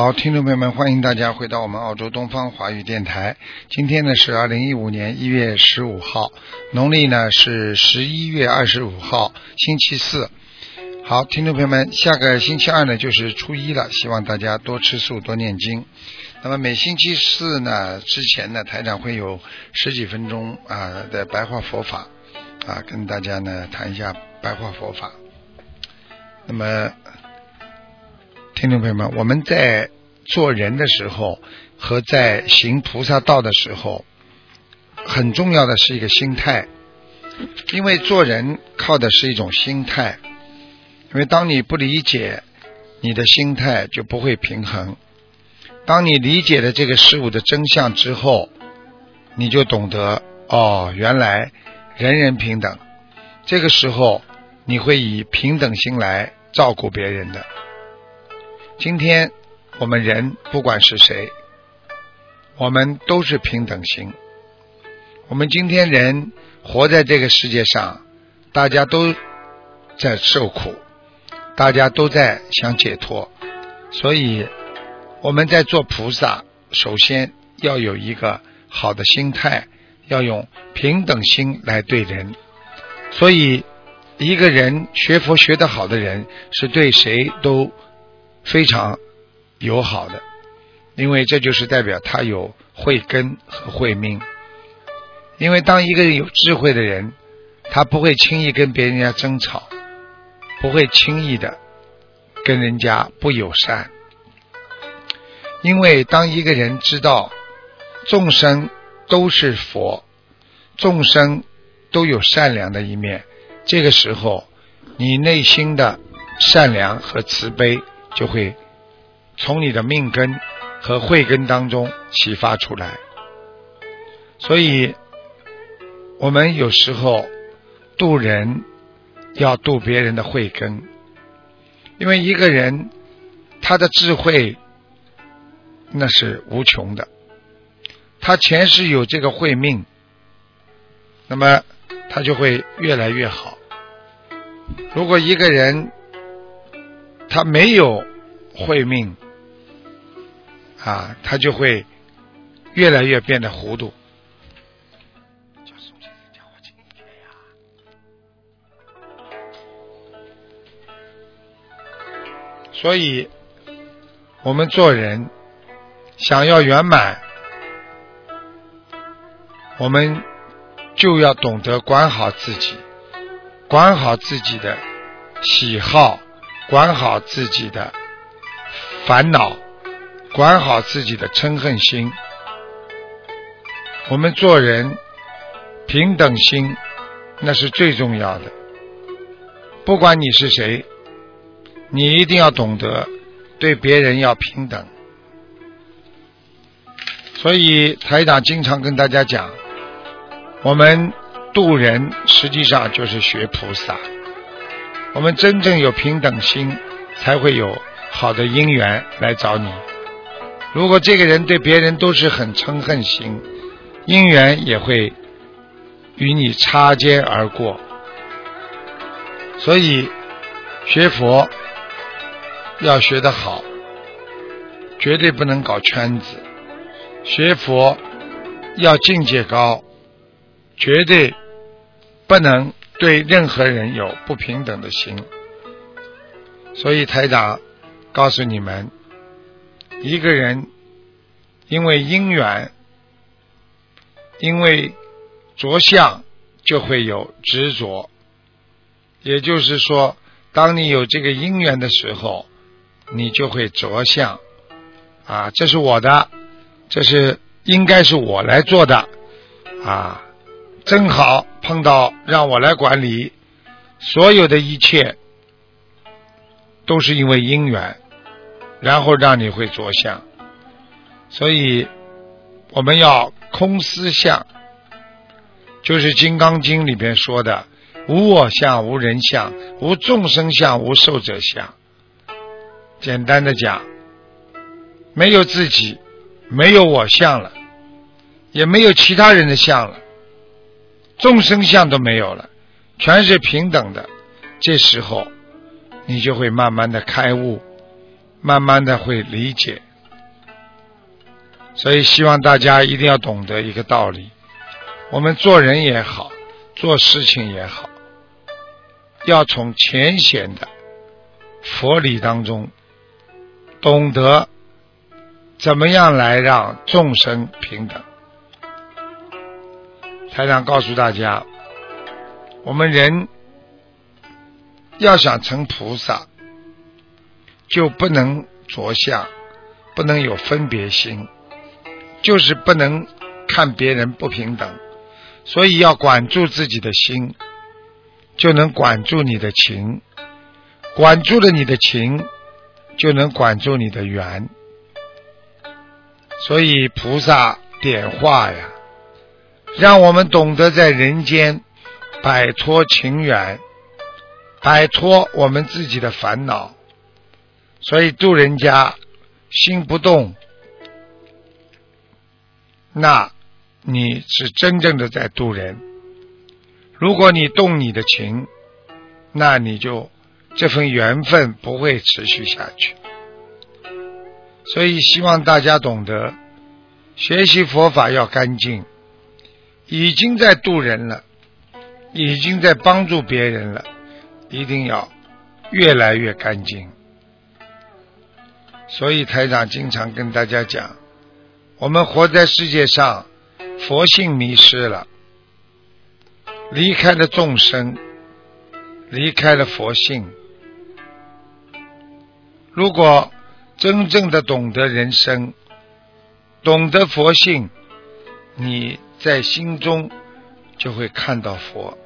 好，听众朋友们，欢迎大家回到我们澳洲东方华语电台。今天呢是二零一五年一月十五号，农历呢是十一月二十五号，星期四。好，听众朋友们，下个星期二呢就是初一了，希望大家多吃素，多念经。那么每星期四呢之前呢，台长会有十几分钟啊的白话佛法啊，跟大家呢谈一下白话佛法。那么。听众朋友们，我们在做人的时候和在行菩萨道的时候，很重要的是一个心态，因为做人靠的是一种心态。因为当你不理解，你的心态就不会平衡；当你理解了这个事物的真相之后，你就懂得哦，原来人人平等。这个时候，你会以平等心来照顾别人的。今天我们人不管是谁，我们都是平等心。我们今天人活在这个世界上，大家都在受苦，大家都在想解脱，所以我们在做菩萨，首先要有一个好的心态，要用平等心来对人。所以，一个人学佛学得好的人，是对谁都。非常友好的，因为这就是代表他有慧根和慧命。因为当一个人有智慧的人，他不会轻易跟别人家争吵，不会轻易的跟人家不友善。因为当一个人知道众生都是佛，众生都有善良的一面，这个时候你内心的善良和慈悲。就会从你的命根和慧根当中启发出来，所以我们有时候渡人要渡别人的慧根，因为一个人他的智慧那是无穷的，他前世有这个慧命，那么他就会越来越好。如果一个人，他没有慧命啊，他就会越来越变得糊涂。所以，我们做人想要圆满，我们就要懂得管好自己，管好自己的喜好。管好自己的烦恼，管好自己的嗔恨心。我们做人平等心，那是最重要的。不管你是谁，你一定要懂得对别人要平等。所以台长经常跟大家讲，我们渡人实际上就是学菩萨。我们真正有平等心，才会有好的因缘来找你。如果这个人对别人都是很嗔恨心，因缘也会与你擦肩而过。所以学佛要学得好，绝对不能搞圈子；学佛要境界高，绝对不能。对任何人有不平等的心，所以台长告诉你们：一个人因为因缘，因为着相，就会有执着。也就是说，当你有这个因缘的时候，你就会着相。啊，这是我的，这是应该是我来做的，啊。正好碰到让我来管理，所有的一切都是因为因缘，然后让你会着相。所以我们要空思相，就是《金刚经》里边说的“无我相、无人相、无众生相、无寿者相”。简单的讲，没有自己，没有我相了，也没有其他人的相了，众生相都没有了，全是平等的。这时候，你就会慢慢的开悟，慢慢的会理解。所以，希望大家一定要懂得一个道理：我们做人也好，做事情也好，要从浅显的佛理当中。懂得怎么样来让众生平等。台长告诉大家，我们人要想成菩萨，就不能着相，不能有分别心，就是不能看别人不平等。所以要管住自己的心，就能管住你的情，管住了你的情。就能管住你的缘，所以菩萨点化呀，让我们懂得在人间摆脱情缘，摆脱我们自己的烦恼。所以度人家心不动，那你是真正的在度人。如果你动你的情，那你就。这份缘分不会持续下去，所以希望大家懂得学习佛法要干净，已经在渡人了，已经在帮助别人了，一定要越来越干净。所以台长经常跟大家讲，我们活在世界上，佛性迷失了，离开了众生，离开了佛性。如果真正的懂得人生，懂得佛性，你在心中就会看到佛，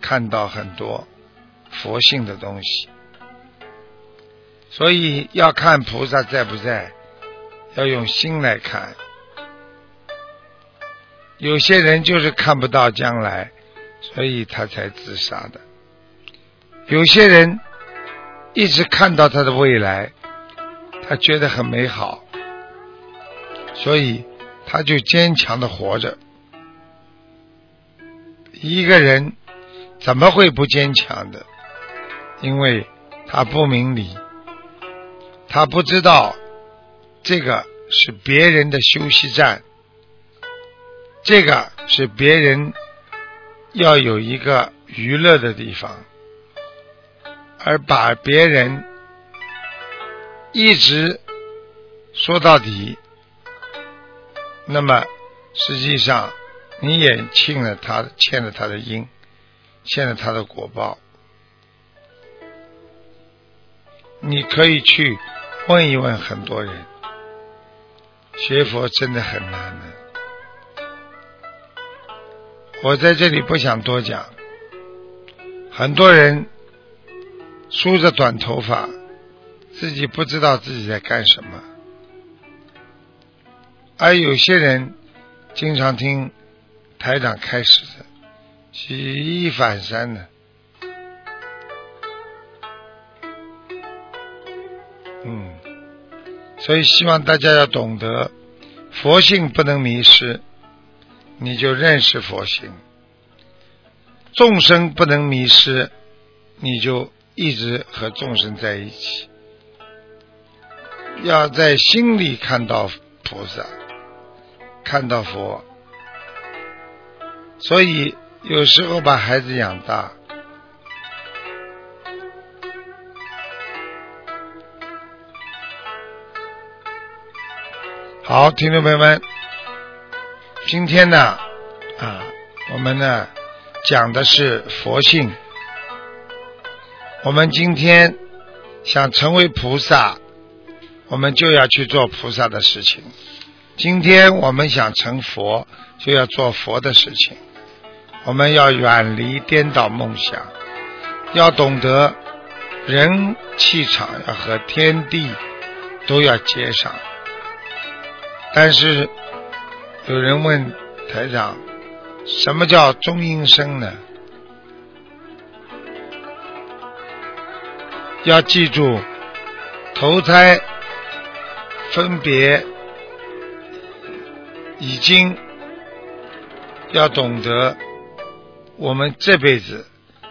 看到很多佛性的东西。所以要看菩萨在不在，要用心来看。有些人就是看不到将来，所以他才自杀的。有些人。一直看到他的未来，他觉得很美好，所以他就坚强的活着。一个人怎么会不坚强的？因为他不明理，他不知道这个是别人的休息站，这个是别人要有一个娱乐的地方。而把别人一直说到底，那么实际上你也欠了他，欠了他的因，欠了他的果报。你可以去问一问很多人，学佛真的很难的。我在这里不想多讲，很多人。梳着短头发，自己不知道自己在干什么，而有些人经常听台长开始的，举一反三的，嗯，所以希望大家要懂得佛性不能迷失，你就认识佛性；众生不能迷失，你就。一直和众生在一起，要在心里看到菩萨，看到佛。所以有时候把孩子养大，好，听众朋友们，今天呢，啊，我们呢讲的是佛性。我们今天想成为菩萨，我们就要去做菩萨的事情；今天我们想成佛，就要做佛的事情。我们要远离颠倒梦想，要懂得人气场要和天地都要接上。但是有人问台长，什么叫中阴身呢？要记住，投胎分别已经要懂得，我们这辈子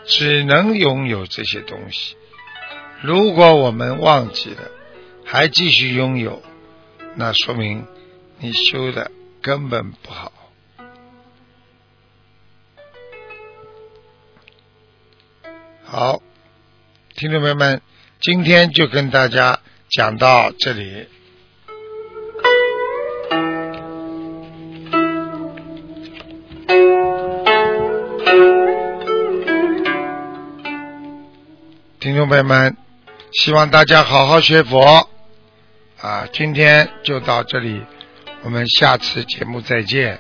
只能拥有这些东西。如果我们忘记了，还继续拥有，那说明你修的根本不好。好。听众朋友们，今天就跟大家讲到这里。听众朋友们，希望大家好好学佛啊！今天就到这里，我们下次节目再见。